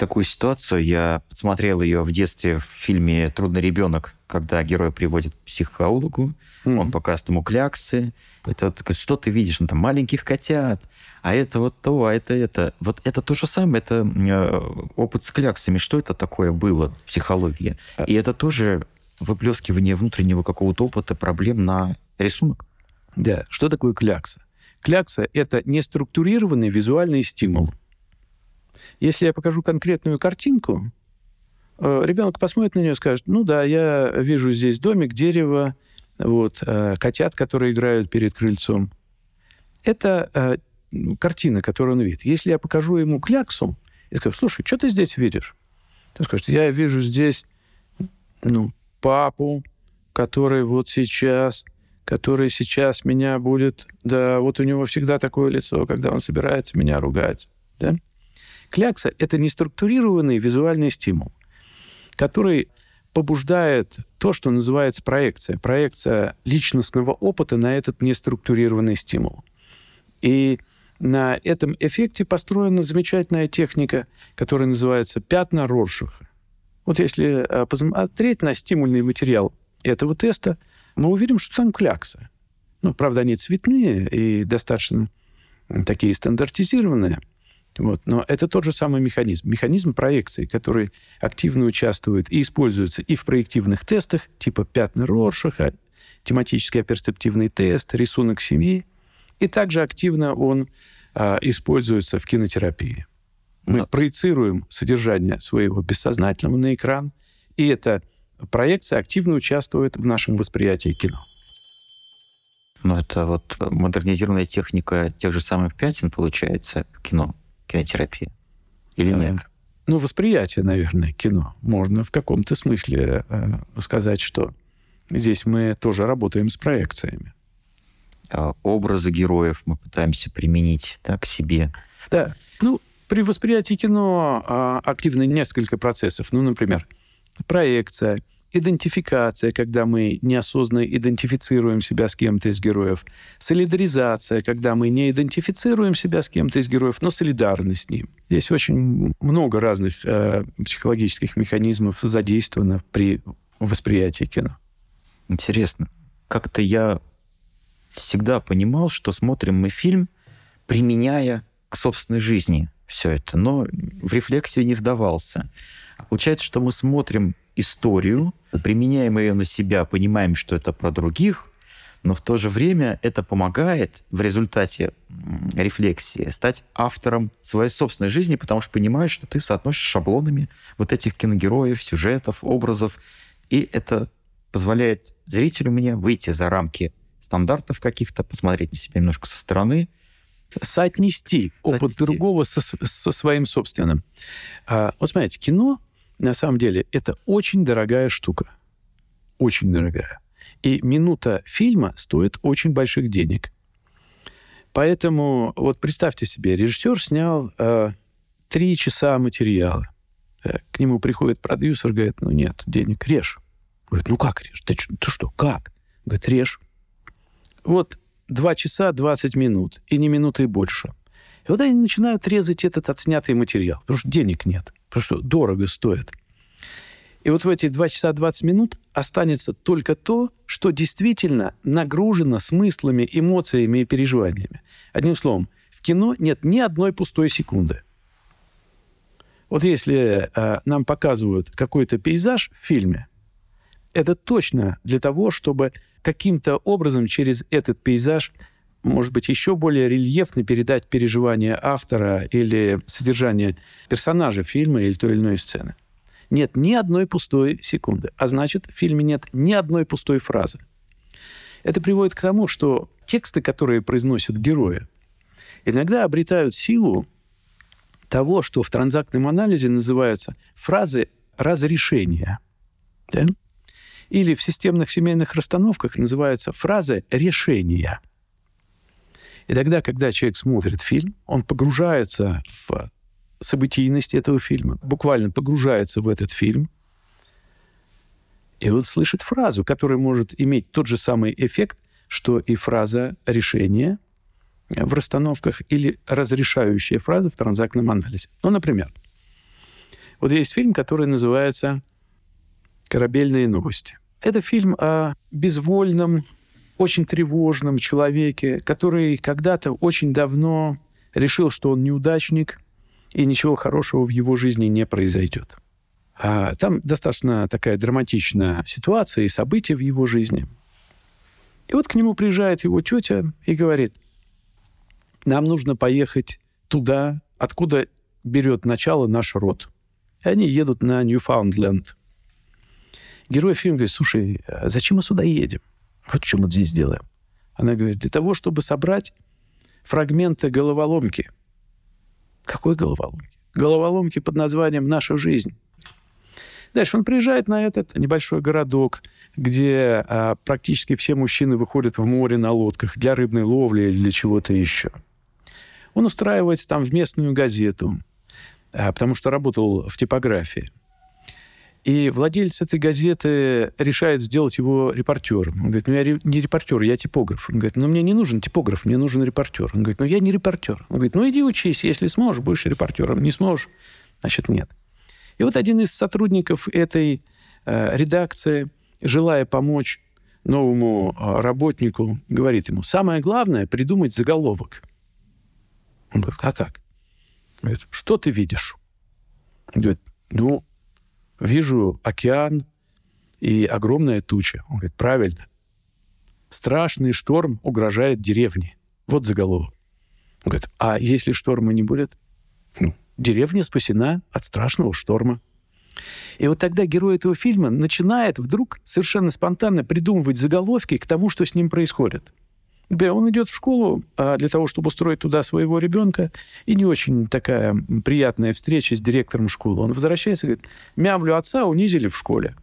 такую ситуацию. Я смотрел ее в детстве в фильме «Трудный ребенок», когда герой приводит к психологу, mm-hmm. он показывает ему кляксы. Это что ты видишь? Ну, там маленьких котят, а это вот то, а это это. Вот это то же самое, это э, опыт с кляксами. Что это такое было в психологии? А и это тоже выплескивание внутреннего какого-то опыта, проблем на рисунок. Да, что такое клякса? Клякса — это неструктурированный визуальный стимул. Если я покажу конкретную картинку, э, ребенок посмотрит на нее и скажет, ну да, я вижу здесь домик, дерево, вот, э, котят, которые играют перед крыльцом. Это э, картина, которую он видит. Если я покажу ему кляксу и скажу, слушай, что ты здесь видишь? Он скажет, я вижу здесь ну, папу, который вот сейчас который сейчас меня будет... Да, вот у него всегда такое лицо, когда он собирается меня ругать. Да? Клякса — это неструктурированный визуальный стимул, который побуждает то, что называется проекция. Проекция личностного опыта на этот неструктурированный стимул. И на этом эффекте построена замечательная техника, которая называется пятна Роршаха. Вот если э, посмотреть на стимульный материал этого теста — мы увидим, что там кляксы. Ну, правда, они цветные и достаточно такие стандартизированные. Вот. Но это тот же самый механизм. Механизм проекции, который активно участвует и используется и в проективных тестах, типа пятна Роршаха, тематический перцептивный тест, рисунок семьи. И также активно он а, используется в кинотерапии. Мы Но... проецируем содержание своего бессознательного на экран, и эта проекция активно участвует в нашем восприятии кино. Ну, это вот модернизированная техника тех же самых пятен, получается, в кино, кинотерапия. Или нет? Ну, восприятие, наверное, кино. Можно в каком-то смысле э, сказать, что здесь мы тоже работаем с проекциями. А образы героев мы пытаемся применить да, к себе. Да. Ну, при восприятии кино э, активно несколько процессов. Ну, например, проекция, идентификация, когда мы неосознанно идентифицируем себя с кем-то из героев, солидаризация, когда мы не идентифицируем себя с кем-то из героев, но солидарны с ним. Здесь очень много разных э, психологических механизмов задействовано при восприятии кино. Интересно. Как-то я всегда понимал, что смотрим мы фильм, применяя к собственной жизни все это, но в рефлексию не вдавался. Получается, что мы смотрим историю, применяем ее на себя, понимаем, что это про других, но в то же время это помогает в результате рефлексии стать автором своей собственной жизни, потому что понимаешь, что ты соотносишь шаблонами вот этих киногероев, сюжетов, образов, и это позволяет зрителю мне выйти за рамки стандартов каких-то, посмотреть на себя немножко со стороны, соотнести опыт другого со, со своим собственным. А, вот смотрите, кино на самом деле это очень дорогая штука. Очень дорогая. И минута фильма стоит очень больших денег. Поэтому вот представьте себе, режиссер снял э, часа материала. Э, к нему приходит продюсер, говорит, ну нет, денег, режь. Говорит, ну как режь? Ты, ты что, как? Говорит, режь. Вот два часа 20 минут, и не минуты больше. И вот они начинают резать этот отснятый материал, потому что денег нет, потому что дорого стоит. И вот в эти 2 часа 20 минут останется только то, что действительно нагружено смыслами, эмоциями и переживаниями. Одним словом, в кино нет ни одной пустой секунды. Вот если э, нам показывают какой-то пейзаж в фильме, это точно для того, чтобы каким-то образом через этот пейзаж может быть, еще более рельефно передать переживания автора или содержание персонажа фильма или той или иной сцены. Нет ни одной пустой секунды, а значит, в фильме нет ни одной пустой фразы. Это приводит к тому, что тексты, которые произносят герои, иногда обретают силу того, что в транзактном анализе называется фразы разрешения. Да? Или в системных семейных расстановках называется фраза решения. И тогда, когда человек смотрит фильм, он погружается в событийность этого фильма, буквально погружается в этот фильм, и он слышит фразу, которая может иметь тот же самый эффект, что и фраза решения в расстановках или разрешающая фраза в транзактном анализе. Ну, например, вот есть фильм, который называется «Корабельные новости». Это фильм о безвольном очень тревожном человеке, который когда-то очень давно решил, что он неудачник, и ничего хорошего в его жизни не произойдет. А там достаточно такая драматичная ситуация и события в его жизни. И вот к нему приезжает его тетя и говорит, нам нужно поехать туда, откуда берет начало наш род. И они едут на Ньюфаундленд. Герой фильма говорит, слушай, а зачем мы сюда едем? Вот что мы здесь делаем. Она говорит, для того, чтобы собрать фрагменты головоломки. Какой головоломки? Головоломки под названием «Наша жизнь». Дальше он приезжает на этот небольшой городок, где а, практически все мужчины выходят в море на лодках для рыбной ловли или для чего-то еще. Он устраивается там в местную газету, а, потому что работал в типографии. И владелец этой газеты решает сделать его репортером. Он говорит, ну я не репортер, я типограф. Он говорит, ну мне не нужен типограф, мне нужен репортер. Он говорит, ну я не репортер. Он говорит, ну иди учись, если сможешь, будешь репортером. Не сможешь, значит нет. И вот один из сотрудников этой э, редакции, желая помочь новому э, работнику, говорит ему, самое главное придумать заголовок. Он говорит, а как? Говорит, что ты видишь? Он говорит, ну, вижу океан и огромная туча. Он говорит, правильно. Страшный шторм угрожает деревне. Вот заголовок. Он говорит, а если шторма не будет? Ну, деревня спасена от страшного шторма. И вот тогда герой этого фильма начинает вдруг совершенно спонтанно придумывать заголовки к тому, что с ним происходит. Он идет в школу а для того, чтобы устроить туда своего ребенка, и не очень такая приятная встреча с директором школы. Он возвращается и говорит, мямлю отца унизили в школе.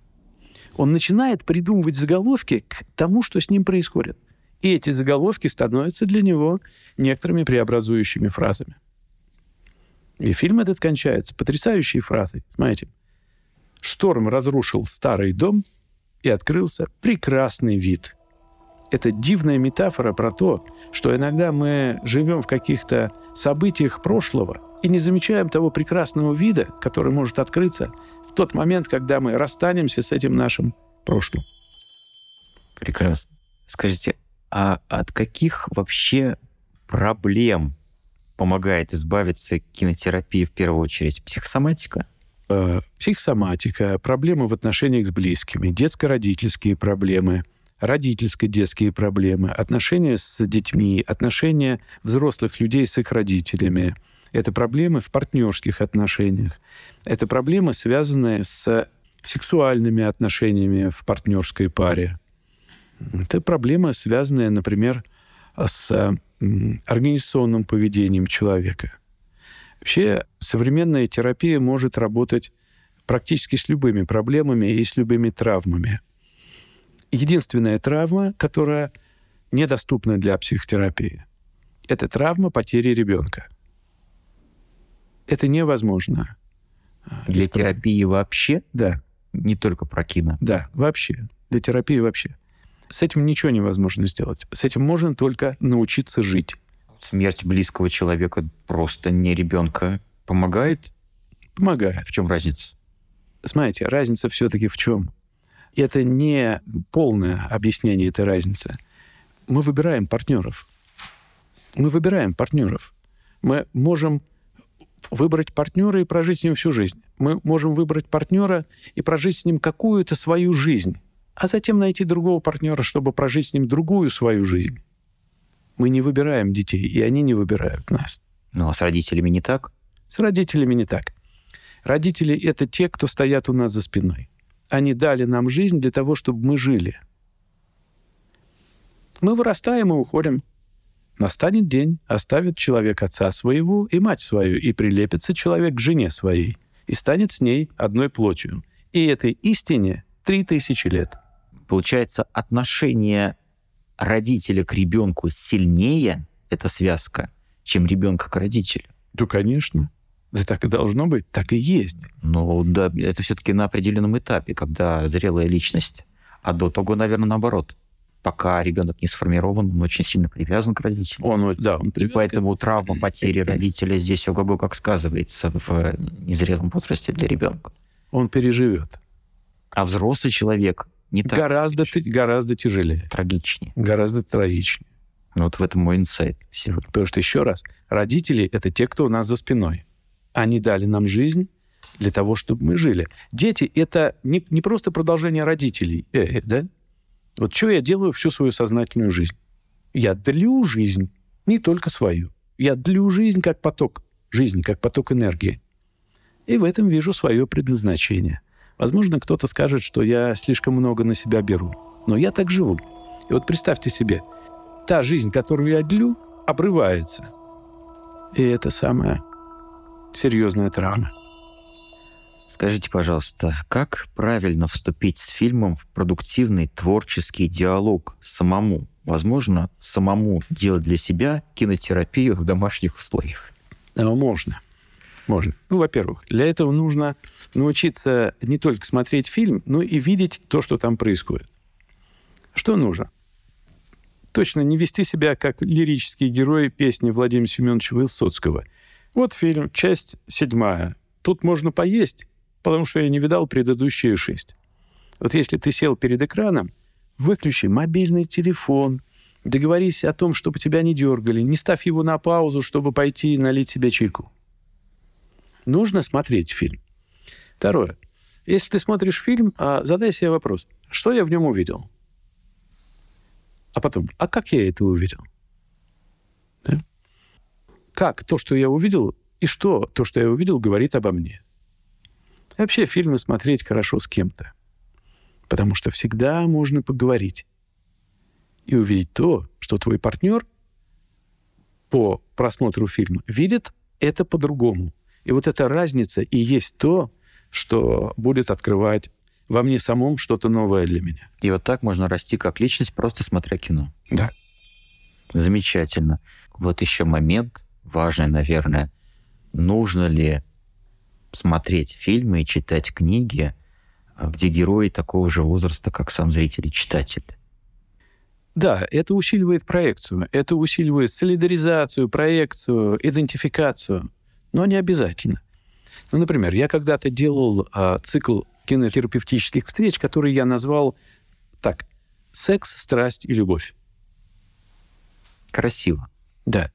Он начинает придумывать заголовки к тому, что с ним происходит. И эти заголовки становятся для него некоторыми преобразующими фразами. И фильм этот кончается потрясающей фразой. Смотрите. Шторм разрушил старый дом, и открылся прекрасный вид. Это дивная метафора про то, что иногда мы живем в каких-то событиях прошлого и не замечаем того прекрасного вида, который может открыться в тот момент, когда мы расстанемся с этим нашим прошлым. Прекрасно. Скажите, а от каких вообще проблем помогает избавиться кинотерапия в первую очередь? Психосоматика? Э, психосоматика, проблемы в отношениях с близкими, детско-родительские проблемы, родительско-детские проблемы, отношения с детьми, отношения взрослых людей с их родителями. Это проблемы в партнерских отношениях. Это проблемы, связанные с сексуальными отношениями в партнерской паре. Это проблема, связанная, например, с организационным поведением человека. Вообще современная терапия может работать практически с любыми проблемами и с любыми травмами. Единственная травма, которая недоступна для психотерапии, это травма потери ребенка. Это невозможно. Для Исправить. терапии вообще? Да. Не только про кино? Да, вообще. Для терапии вообще. С этим ничего невозможно сделать. С этим можно только научиться жить. Смерть близкого человека просто не ребенка помогает? Помогает. В чем разница? Смотрите, разница все-таки в чем? Это не полное объяснение этой разницы. Мы выбираем партнеров. Мы выбираем партнеров. Мы можем выбрать партнера и прожить с ним всю жизнь. Мы можем выбрать партнера и прожить с ним какую-то свою жизнь а затем найти другого партнера, чтобы прожить с ним другую свою жизнь. Мы не выбираем детей, и они не выбирают нас. Ну, а с родителями не так? С родителями не так. Родители — это те, кто стоят у нас за спиной. Они дали нам жизнь для того, чтобы мы жили. Мы вырастаем и уходим. Настанет день, оставит человек отца своего и мать свою, и прилепится человек к жене своей, и станет с ней одной плотью. И этой истине три тысячи лет — Получается, отношение родителя к ребенку сильнее, эта связка, чем ребенка к родителю. Да, конечно. Да так и должно быть, так и есть. Ну да, это все-таки на определенном этапе, когда зрелая личность. А до того, наверное, наоборот. Пока ребенок не сформирован, он очень сильно привязан к родителям. Он, да, он привязан. И поэтому травма потери родителя здесь ого-го как сказывается в незрелом возрасте для ребенка. Он переживет. А взрослый человек не так. Гораздо, гораздо тяжелее. Трагичнее. Гораздо трагичнее. Ну, вот в этом мой инсайт сегодня. Потому что, еще раз, родители — это те, кто у нас за спиной. Они дали нам жизнь для того, чтобы мы жили. Дети — это не, не просто продолжение родителей, э, э, да? Вот что я делаю всю свою сознательную жизнь? Я длю жизнь, не только свою. Я длю жизнь как поток жизни, как поток энергии. И в этом вижу свое предназначение. Возможно, кто-то скажет, что я слишком много на себя беру. Но я так живу. И вот представьте себе, та жизнь, которую я длю, обрывается. И это самая серьезная травма. Скажите, пожалуйста, как правильно вступить с фильмом в продуктивный творческий диалог самому? Возможно, самому делать для себя кинотерапию в домашних условиях? Можно. Можно. Ну, во-первых, для этого нужно научиться не только смотреть фильм, но и видеть то, что там происходит. Что нужно? Точно не вести себя как лирический герой песни Владимира Семеновича Высоцкого. Вот фильм, часть седьмая. Тут можно поесть, потому что я не видал предыдущие шесть. Вот если ты сел перед экраном, выключи мобильный телефон, договорись о том, чтобы тебя не дергали, не ставь его на паузу, чтобы пойти налить себе чайку. Нужно смотреть фильм. Второе. Если ты смотришь фильм, а, задай себе вопрос, что я в нем увидел? А потом, а как я это увидел? Как то, что я увидел, и что то, что я увидел, говорит обо мне. Вообще фильмы смотреть хорошо с кем-то. Потому что всегда можно поговорить и увидеть то, что твой партнер по просмотру фильма видит это по-другому. И вот эта разница и есть то, что будет открывать во мне самом что-то новое для меня. И вот так можно расти как личность, просто смотря кино. Да. Замечательно. Вот еще момент важный, наверное. Нужно ли смотреть фильмы и читать книги, а, где герои такого же возраста, как сам зритель и читатель? Да, это усиливает проекцию, это усиливает солидаризацию, проекцию, идентификацию, но не обязательно. Ну, например, я когда-то делал а, цикл кинотерапевтических встреч, который я назвал так «Секс, страсть и любовь». Красиво. Да.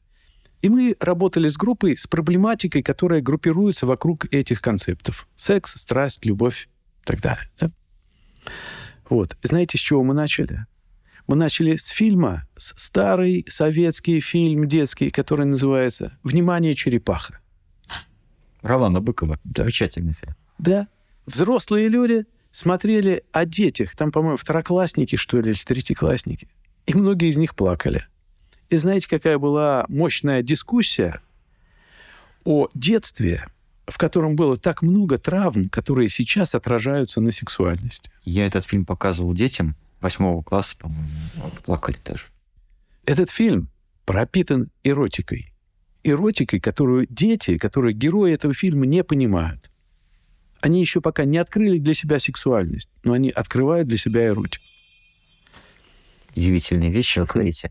И мы работали с группой с проблематикой, которая группируется вокруг этих концептов. Секс, страсть, любовь и так далее. Да? Вот. Знаете, с чего мы начали? Мы начали с фильма, с старый советский фильм детский, который называется «Внимание, черепаха». Ролана Быкова. Да. Замечательный фильм. Да. Взрослые люди смотрели о детях. Там, по-моему, второклассники, что ли, или третьеклассники. И многие из них плакали. И знаете, какая была мощная дискуссия о детстве, в котором было так много травм, которые сейчас отражаются на сексуальности. Я этот фильм показывал детям восьмого класса, по-моему, плакали тоже. Этот фильм пропитан эротикой. Эротикой, которую дети, которые герои этого фильма не понимают. Они еще пока не открыли для себя сексуальность, но они открывают для себя эротику. Удивительные вещи, вы говорите.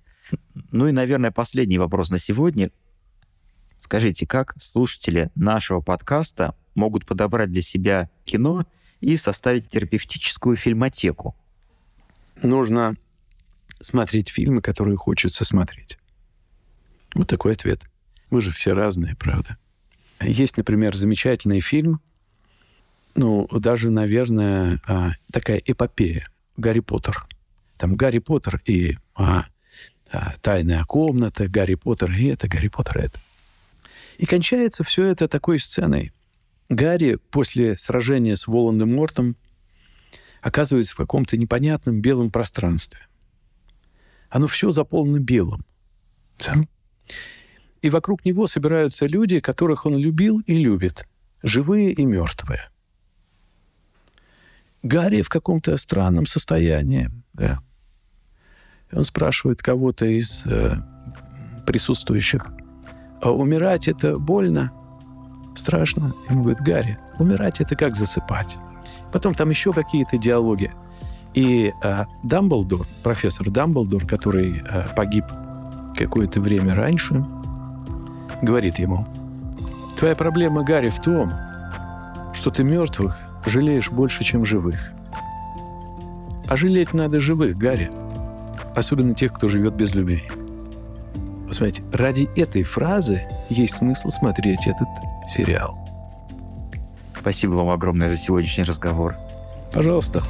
Ну и, наверное, последний вопрос на сегодня. Скажите, как слушатели нашего подкаста могут подобрать для себя кино и составить терапевтическую фильмотеку? Нужно смотреть фильмы, которые хочется смотреть. Вот такой ответ. Мы же все разные, правда? Есть, например, замечательный фильм, ну, даже, наверное, а, такая эпопея «Гарри Поттер». Там Гарри Поттер и а, «Тайная комната», «Гарри Поттер» и это, «Гарри Поттер» это. И кончается все это такой сценой. Гарри после сражения с Волан-де-Мортом оказывается в каком-то непонятном белом пространстве. Оно все заполнено белым. И вокруг него собираются люди, которых он любил и любит, живые и мертвые. Гарри в каком-то странном состоянии. Да. И он спрашивает кого-то из э, присутствующих, а умирать это больно? Страшно? Ему говорит, Гарри, умирать это как засыпать. Потом там еще какие-то диалоги. И э, Дамблдор, профессор Дамблдор, который э, погиб какое-то время раньше, говорит ему, твоя проблема, Гарри, в том, что ты мертвых жалеешь больше, чем живых. А жалеть надо живых, Гарри. Особенно тех, кто живет без любви. Посмотрите, ради этой фразы есть смысл смотреть этот сериал. Спасибо вам огромное за сегодняшний разговор. Пожалуйста.